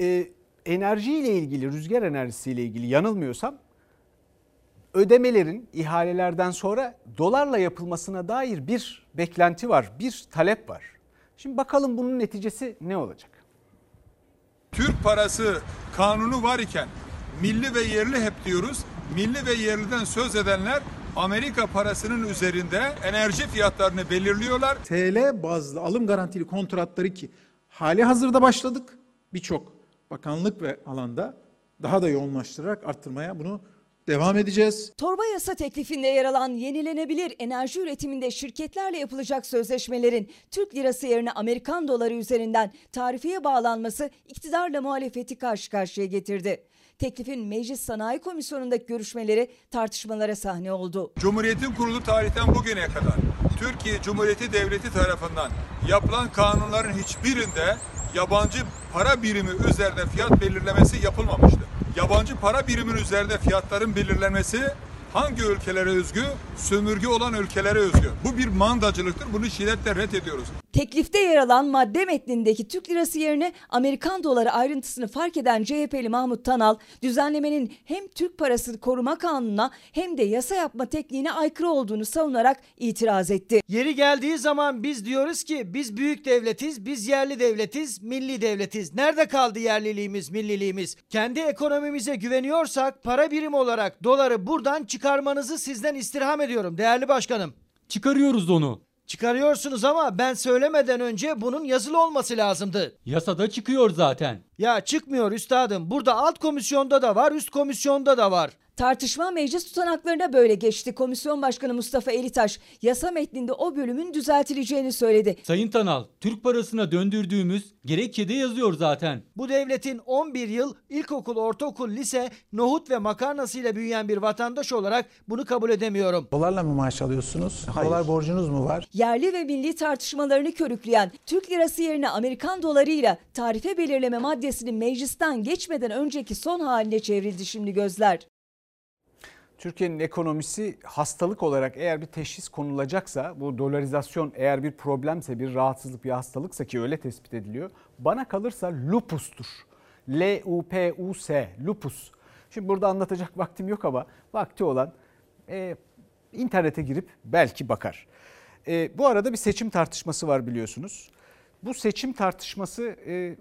e, enerjiyle ilgili, rüzgar enerjisiyle ilgili yanılmıyorsam ödemelerin ihalelerden sonra dolarla yapılmasına dair bir beklenti var, bir talep var. Şimdi bakalım bunun neticesi ne olacak? Türk parası kanunu var iken milli ve yerli hep diyoruz. Milli ve yerliden söz edenler Amerika parasının üzerinde enerji fiyatlarını belirliyorlar. TL bazlı alım garantili kontratları ki hali hazırda başladık. Birçok bakanlık ve alanda daha da yoğunlaştırarak arttırmaya bunu devam edeceğiz. Torba yasa teklifinde yer alan yenilenebilir enerji üretiminde şirketlerle yapılacak sözleşmelerin Türk lirası yerine Amerikan doları üzerinden tarifeye bağlanması iktidarla muhalefeti karşı karşıya getirdi. Teklifin Meclis Sanayi Komisyonu'ndaki görüşmeleri tartışmalara sahne oldu. Cumhuriyetin kurulu tarihten bugüne kadar Türkiye Cumhuriyeti Devleti tarafından yapılan kanunların hiçbirinde yabancı para birimi üzerinde fiyat belirlemesi yapılmamıştı. Yabancı para birimin üzerinde fiyatların belirlenmesi hangi ülkelere özgü? Sömürge olan ülkelere özgü. Bu bir mandacılıktır. Bunu şiddetle reddediyoruz. Teklifte yer alan madde metnindeki Türk lirası yerine Amerikan doları ayrıntısını fark eden CHP'li Mahmut Tanal, düzenlemenin hem Türk parası koruma kanununa hem de yasa yapma tekniğine aykırı olduğunu savunarak itiraz etti. Yeri geldiği zaman biz diyoruz ki biz büyük devletiz, biz yerli devletiz, milli devletiz. Nerede kaldı yerliliğimiz, milliliğimiz? Kendi ekonomimize güveniyorsak para birim olarak doları buradan çıkarmanızı sizden istirham ediyorum değerli başkanım. Çıkarıyoruz onu. Çıkarıyorsunuz ama ben söylemeden önce bunun yazılı olması lazımdı. Yasada çıkıyor zaten. Ya çıkmıyor üstadım. Burada alt komisyonda da var, üst komisyonda da var. Tartışma meclis tutanaklarına böyle geçti. Komisyon Başkanı Mustafa Elitaş yasa metninde o bölümün düzeltileceğini söyledi. Sayın Tanal, Türk parasına döndürdüğümüz gerekçede yazıyor zaten. Bu devletin 11 yıl ilkokul, ortaokul, lise, nohut ve makarnasıyla büyüyen bir vatandaş olarak bunu kabul edemiyorum. Dolarla mı maaş alıyorsunuz? Hayır. Dolar borcunuz mu var? Yerli ve milli tartışmalarını körükleyen Türk lirası yerine Amerikan dolarıyla tarife belirleme maddesinin meclisten geçmeden önceki son haline çevrildi şimdi gözler. Türkiye'nin ekonomisi hastalık olarak eğer bir teşhis konulacaksa bu dolarizasyon eğer bir problemse bir rahatsızlık bir hastalıksa ki öyle tespit ediliyor. Bana kalırsa lupustur. L-U-P-U-S lupus. Şimdi burada anlatacak vaktim yok ama vakti olan e, internete girip belki bakar. E, bu arada bir seçim tartışması var biliyorsunuz. Bu seçim tartışması e,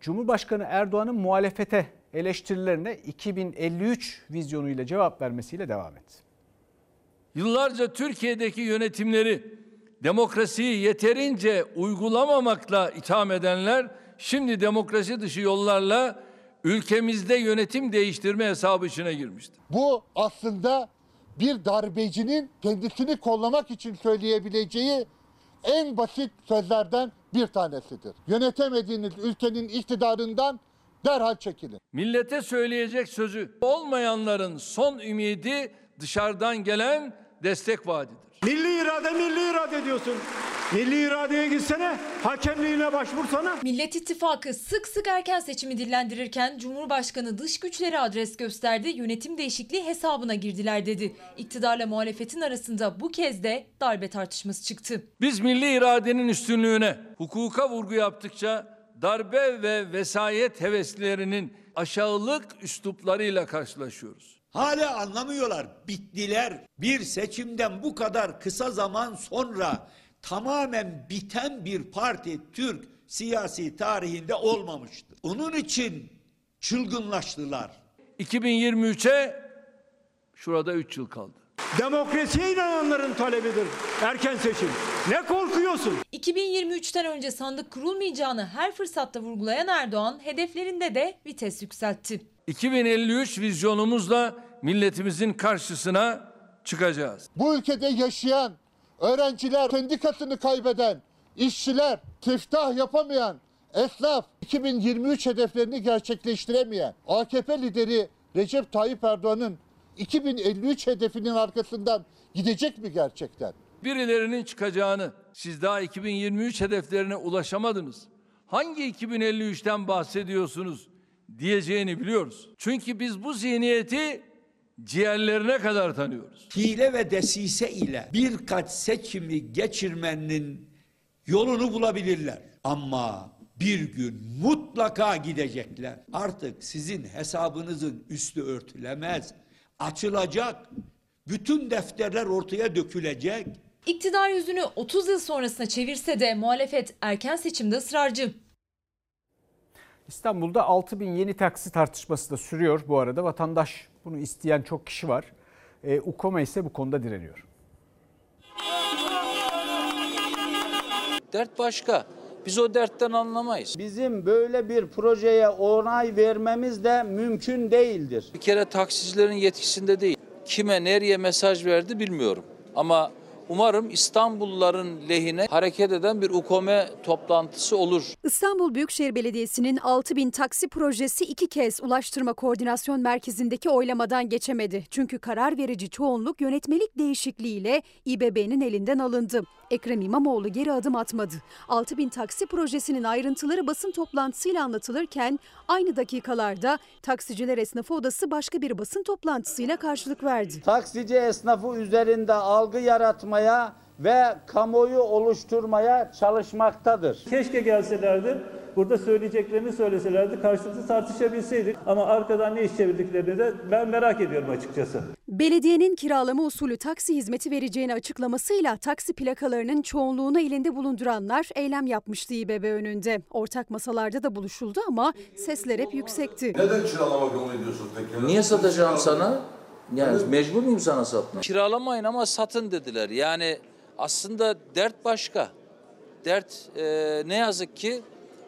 Cumhurbaşkanı Erdoğan'ın muhalefete eleştirilerine 2053 vizyonuyla cevap vermesiyle devam etti. Yıllarca Türkiye'deki yönetimleri demokrasiyi yeterince uygulamamakla itham edenler şimdi demokrasi dışı yollarla ülkemizde yönetim değiştirme hesabı içine girmiştir. Bu aslında bir darbecinin kendisini kollamak için söyleyebileceği en basit sözlerden bir tanesidir. Yönetemediğiniz ülkenin iktidarından derhal çekilin. Millete söyleyecek sözü olmayanların son ümidi dışarıdan gelen destek vaadidir. Milli irade milli irade diyorsun. Milli iradeye gitsene, hakemliğine başvursana. Millet İttifakı sık sık erken seçimi dillendirirken Cumhurbaşkanı dış güçlere adres gösterdi, yönetim değişikliği hesabına girdiler dedi. İktidarla muhalefetin arasında bu kez de darbe tartışması çıktı. Biz milli iradenin üstünlüğüne, hukuka vurgu yaptıkça darbe ve vesayet heveslerinin aşağılık üsluplarıyla karşılaşıyoruz. Hala anlamıyorlar. Bittiler. Bir seçimden bu kadar kısa zaman sonra tamamen biten bir parti Türk siyasi tarihinde olmamıştır. Onun için çılgınlaştılar. 2023'e şurada 3 yıl kaldı. Demokrasiye inananların talebidir erken seçim. Ne korkuyorsun? 2023'ten önce sandık kurulmayacağını her fırsatta vurgulayan Erdoğan hedeflerinde de vites yükseltti. 2053 vizyonumuzla milletimizin karşısına çıkacağız. Bu ülkede yaşayan öğrenciler, sendikasını kaybeden, işçiler, tiftah yapamayan, esnaf 2023 hedeflerini gerçekleştiremeyen AKP lideri Recep Tayyip Erdoğan'ın 2053 hedefinin arkasından gidecek mi gerçekten? Birilerinin çıkacağını, siz daha 2023 hedeflerine ulaşamadınız. Hangi 2053'ten bahsediyorsunuz diyeceğini biliyoruz. Çünkü biz bu zihniyeti ciğerlerine kadar tanıyoruz. Hile ve desise ile birkaç seçimi geçirmenin yolunu bulabilirler. Ama bir gün mutlaka gidecekler. Artık sizin hesabınızın üstü örtülemez. Açılacak. Bütün defterler ortaya dökülecek. İktidar yüzünü 30 yıl sonrasına çevirse de muhalefet erken seçimde ısrarcı. İstanbul'da 6 bin yeni taksi tartışması da sürüyor bu arada. Vatandaş bunu isteyen çok kişi var. E, UKOMA ise bu konuda direniyor. Dert başka. Biz o dertten anlamayız. Bizim böyle bir projeye onay vermemiz de mümkün değildir. Bir kere taksicilerin yetkisinde değil. Kime nereye mesaj verdi bilmiyorum. Ama umarım İstanbulluların lehine hareket eden bir UKOME toplantısı olur. İstanbul Büyükşehir Belediyesi'nin 6000 taksi projesi iki kez Ulaştırma Koordinasyon Merkezi'ndeki oylamadan geçemedi. Çünkü karar verici çoğunluk yönetmelik değişikliğiyle İBB'nin elinden alındı. Ekrem İmamoğlu geri adım atmadı. 6000 taksi projesinin ayrıntıları basın toplantısıyla anlatılırken aynı dakikalarda Taksiciler Esnafı Odası başka bir basın toplantısıyla karşılık verdi. Taksici esnafı üzerinde algı yaratmaya ve kamuoyu oluşturmaya çalışmaktadır. Keşke gelselerdi, burada söyleyeceklerini söyleselerdi, karşılıklı tartışabilseydik. Ama arkadan ne iş çevirdiklerini de ben merak ediyorum açıkçası. Belediyenin kiralama usulü taksi hizmeti vereceğini açıklamasıyla taksi plakalarının çoğunluğunu elinde bulunduranlar eylem yapmıştı İBB önünde. Ortak masalarda da buluşuldu ama sesler hep yüksekti. Neden kiralama kabul ediyorsun peki? Niye satacağım sana? Yani mecbur muyum sana satmaya? Kiralamayın ama satın dediler. Yani aslında dert başka. Dert e, ne yazık ki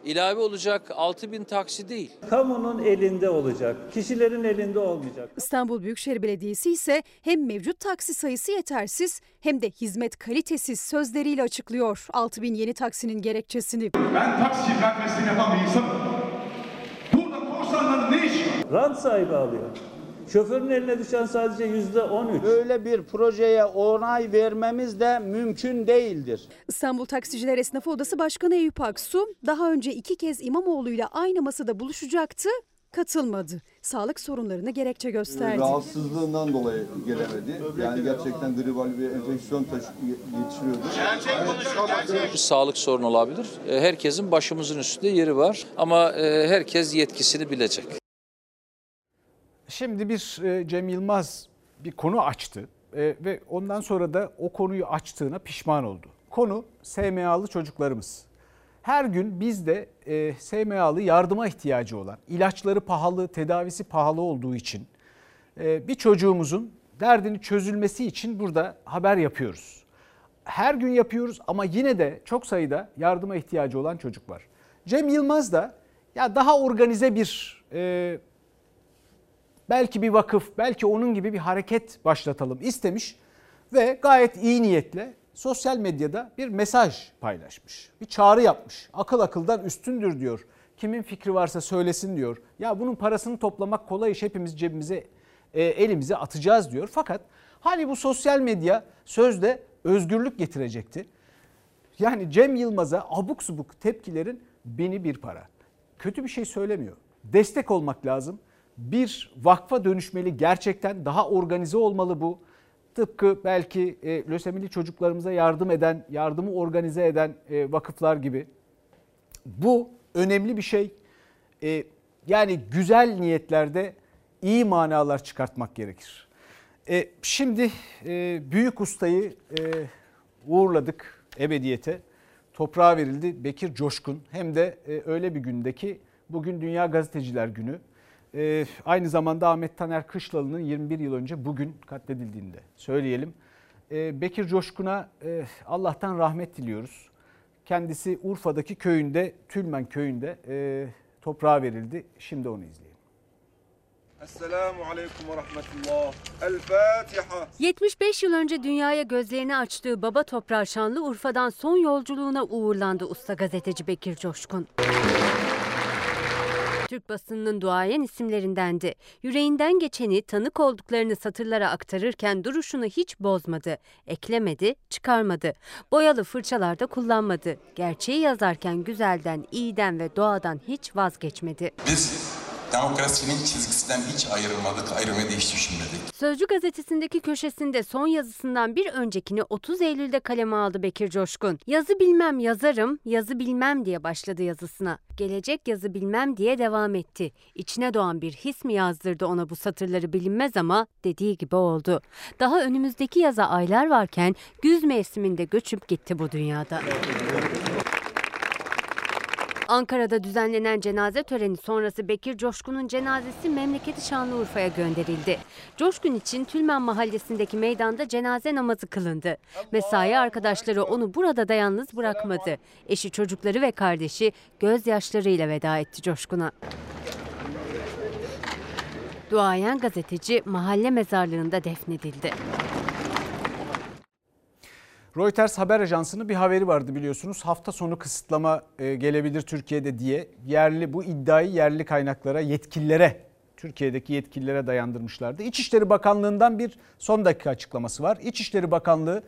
ilave olacak 6000 taksi değil. Kamunun elinde olacak, kişilerin elinde olmayacak. İstanbul Büyükşehir Belediyesi ise hem mevcut taksi sayısı yetersiz hem de hizmet kalitesiz sözleriyle açıklıyor 6000 yeni taksinin gerekçesini. Ben taksi hizmet mesleğini yapan bir insanım. Burada korsanların ne işi var? Rant sahibi alıyor. Şoförün eline düşen sadece yüzde 13. Böyle bir projeye onay vermemiz de mümkün değildir. İstanbul Taksiciler Esnafı Odası Başkanı Eyüp Aksu daha önce iki kez İmamoğlu'yla aynı masada buluşacaktı katılmadı. Sağlık sorunlarını gerekçe gösterdi. Rahatsızlığından dolayı gelemedi. Yani gerçekten gribal bir enfeksiyon. Bir sağlık sorunu olabilir. E, Herkesin başımızın üstünde yeri var ama e, herkes yetkisini bilecek. Şimdi bir e, Cem Yılmaz bir konu açtı e, ve ondan sonra da o konuyu açtığına pişman oldu. Konu SMA'lı çocuklarımız. Her gün bizde e, SMA'lı yardıma ihtiyacı olan, ilaçları pahalı, tedavisi pahalı olduğu için bir çocuğumuzun derdini çözülmesi için burada haber yapıyoruz. Her gün yapıyoruz ama yine de çok sayıda yardıma ihtiyacı olan çocuk var. Cem Yılmaz da ya daha organize bir e, belki bir vakıf, belki onun gibi bir hareket başlatalım istemiş ve gayet iyi niyetle sosyal medyada bir mesaj paylaşmış. Bir çağrı yapmış. Akıl akıldan üstündür diyor. Kimin fikri varsa söylesin diyor. Ya bunun parasını toplamak kolay iş hepimiz cebimize e, elimize atacağız diyor. Fakat hani bu sosyal medya sözde özgürlük getirecekti. Yani Cem Yılmaz'a abuk subuk tepkilerin beni bir para. Kötü bir şey söylemiyor. Destek olmak lazım bir vakfa dönüşmeli gerçekten daha organize olmalı bu. Tıpkı belki e, lösemili çocuklarımıza yardım eden, yardımı organize eden e, vakıflar gibi. Bu önemli bir şey. E, yani güzel niyetlerde iyi manalar çıkartmak gerekir. E, şimdi e, büyük ustayı e, uğurladık ebediyete. Toprağa verildi Bekir Coşkun. Hem de e, öyle bir gündeki bugün Dünya Gazeteciler Günü. Ee, aynı zamanda Ahmet Taner Kışlalı'nın 21 yıl önce bugün katledildiğinde söyleyelim. Ee, Bekir Coşkun'a e, Allah'tan rahmet diliyoruz. Kendisi Urfa'daki köyünde, Tülmen köyünde e, toprağa verildi. Şimdi onu izleyelim. Esselamu aleyküm ve rahmetullah. El Fatiha. 75 yıl önce dünyaya gözlerini açtığı baba toprağı Şanlıurfa'dan son yolculuğuna uğurlandı usta gazeteci Bekir Coşkun. Türk basınının duayen isimlerindendi. Yüreğinden geçeni, tanık olduklarını satırlara aktarırken duruşunu hiç bozmadı. Eklemedi, çıkarmadı. Boyalı fırçalarda kullanmadı. Gerçeği yazarken güzelden, iyiden ve doğadan hiç vazgeçmedi. Biz demokrasinin çizgisinden hiç ayrılmadık, ayrılmayı da hiç düşünmedik. Sözcü gazetesindeki köşesinde son yazısından bir öncekini 30 Eylül'de kaleme aldı Bekir Coşkun. Yazı bilmem yazarım, yazı bilmem diye başladı yazısına. Gelecek yazı bilmem diye devam etti. İçine doğan bir his mi yazdırdı ona bu satırları bilinmez ama dediği gibi oldu. Daha önümüzdeki yaza aylar varken güz mevsiminde göçüp gitti bu dünyada. Ankara'da düzenlenen cenaze töreni sonrası Bekir Coşkun'un cenazesi memleketi Şanlıurfa'ya gönderildi. Coşkun için Tülmen Mahallesi'ndeki meydanda cenaze namazı kılındı. Mesai arkadaşları onu burada da yalnız bırakmadı. Eşi, çocukları ve kardeşi gözyaşlarıyla veda etti Coşkun'a. Duayen gazeteci mahalle mezarlığında defnedildi. Reuters haber ajansının bir haberi vardı biliyorsunuz. Hafta sonu kısıtlama e, gelebilir Türkiye'de diye yerli bu iddiayı yerli kaynaklara, yetkililere, Türkiye'deki yetkililere dayandırmışlardı. İçişleri Bakanlığı'ndan bir son dakika açıklaması var. İçişleri Bakanlığı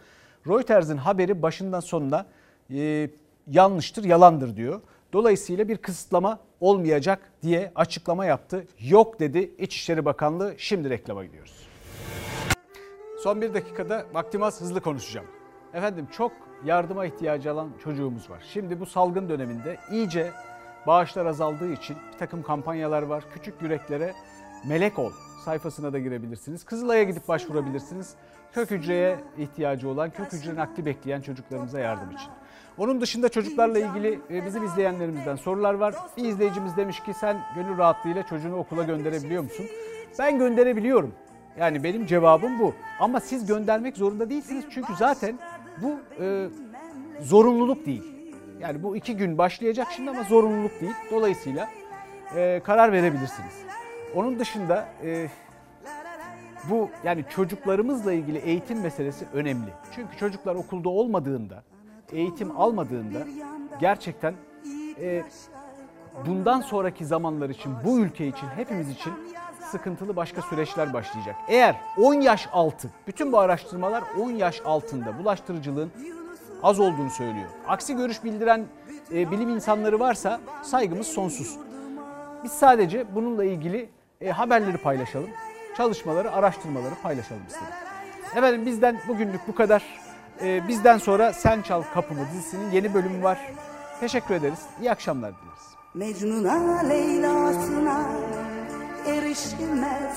Reuters'in haberi başından sonuna e, yanlıştır, yalandır diyor. Dolayısıyla bir kısıtlama olmayacak diye açıklama yaptı. Yok dedi İçişleri Bakanlığı. Şimdi reklama gidiyoruz. Son bir dakikada vaktim az hızlı konuşacağım. Efendim çok yardıma ihtiyacı olan çocuğumuz var. Şimdi bu salgın döneminde iyice bağışlar azaldığı için bir takım kampanyalar var. Küçük yüreklere melek ol sayfasına da girebilirsiniz. Kızılay'a gidip başvurabilirsiniz. Kök hücreye ihtiyacı olan, kök hücre nakli bekleyen çocuklarımıza yardım için. Onun dışında çocuklarla ilgili e, bizim izleyenlerimizden sorular var. Bir izleyicimiz demiş ki sen gönül rahatlığıyla çocuğunu okula gönderebiliyor musun? Ben gönderebiliyorum. Yani benim cevabım bu. Ama siz göndermek zorunda değilsiniz. Çünkü zaten bu e, zorunluluk değil. Yani bu iki gün başlayacak şimdi ama zorunluluk değil. Dolayısıyla e, karar verebilirsiniz. Onun dışında e, bu yani çocuklarımızla ilgili eğitim meselesi önemli. Çünkü çocuklar okulda olmadığında, eğitim almadığında gerçekten e, bundan sonraki zamanlar için, bu ülke için, hepimiz için sıkıntılı başka süreçler başlayacak. Eğer 10 yaş altı, bütün bu araştırmalar 10 yaş altında bulaştırıcılığın az olduğunu söylüyor. Aksi görüş bildiren e, bilim insanları varsa saygımız sonsuz. Biz sadece bununla ilgili e, haberleri paylaşalım, çalışmaları, araştırmaları paylaşalım istedik. Efendim bizden bugünlük bu kadar. E, bizden sonra Sen Çal Kapımı dizisinin yeni bölümü var. Teşekkür ederiz. İyi akşamlar dileriz. Mecnun'a Leyla erişilmez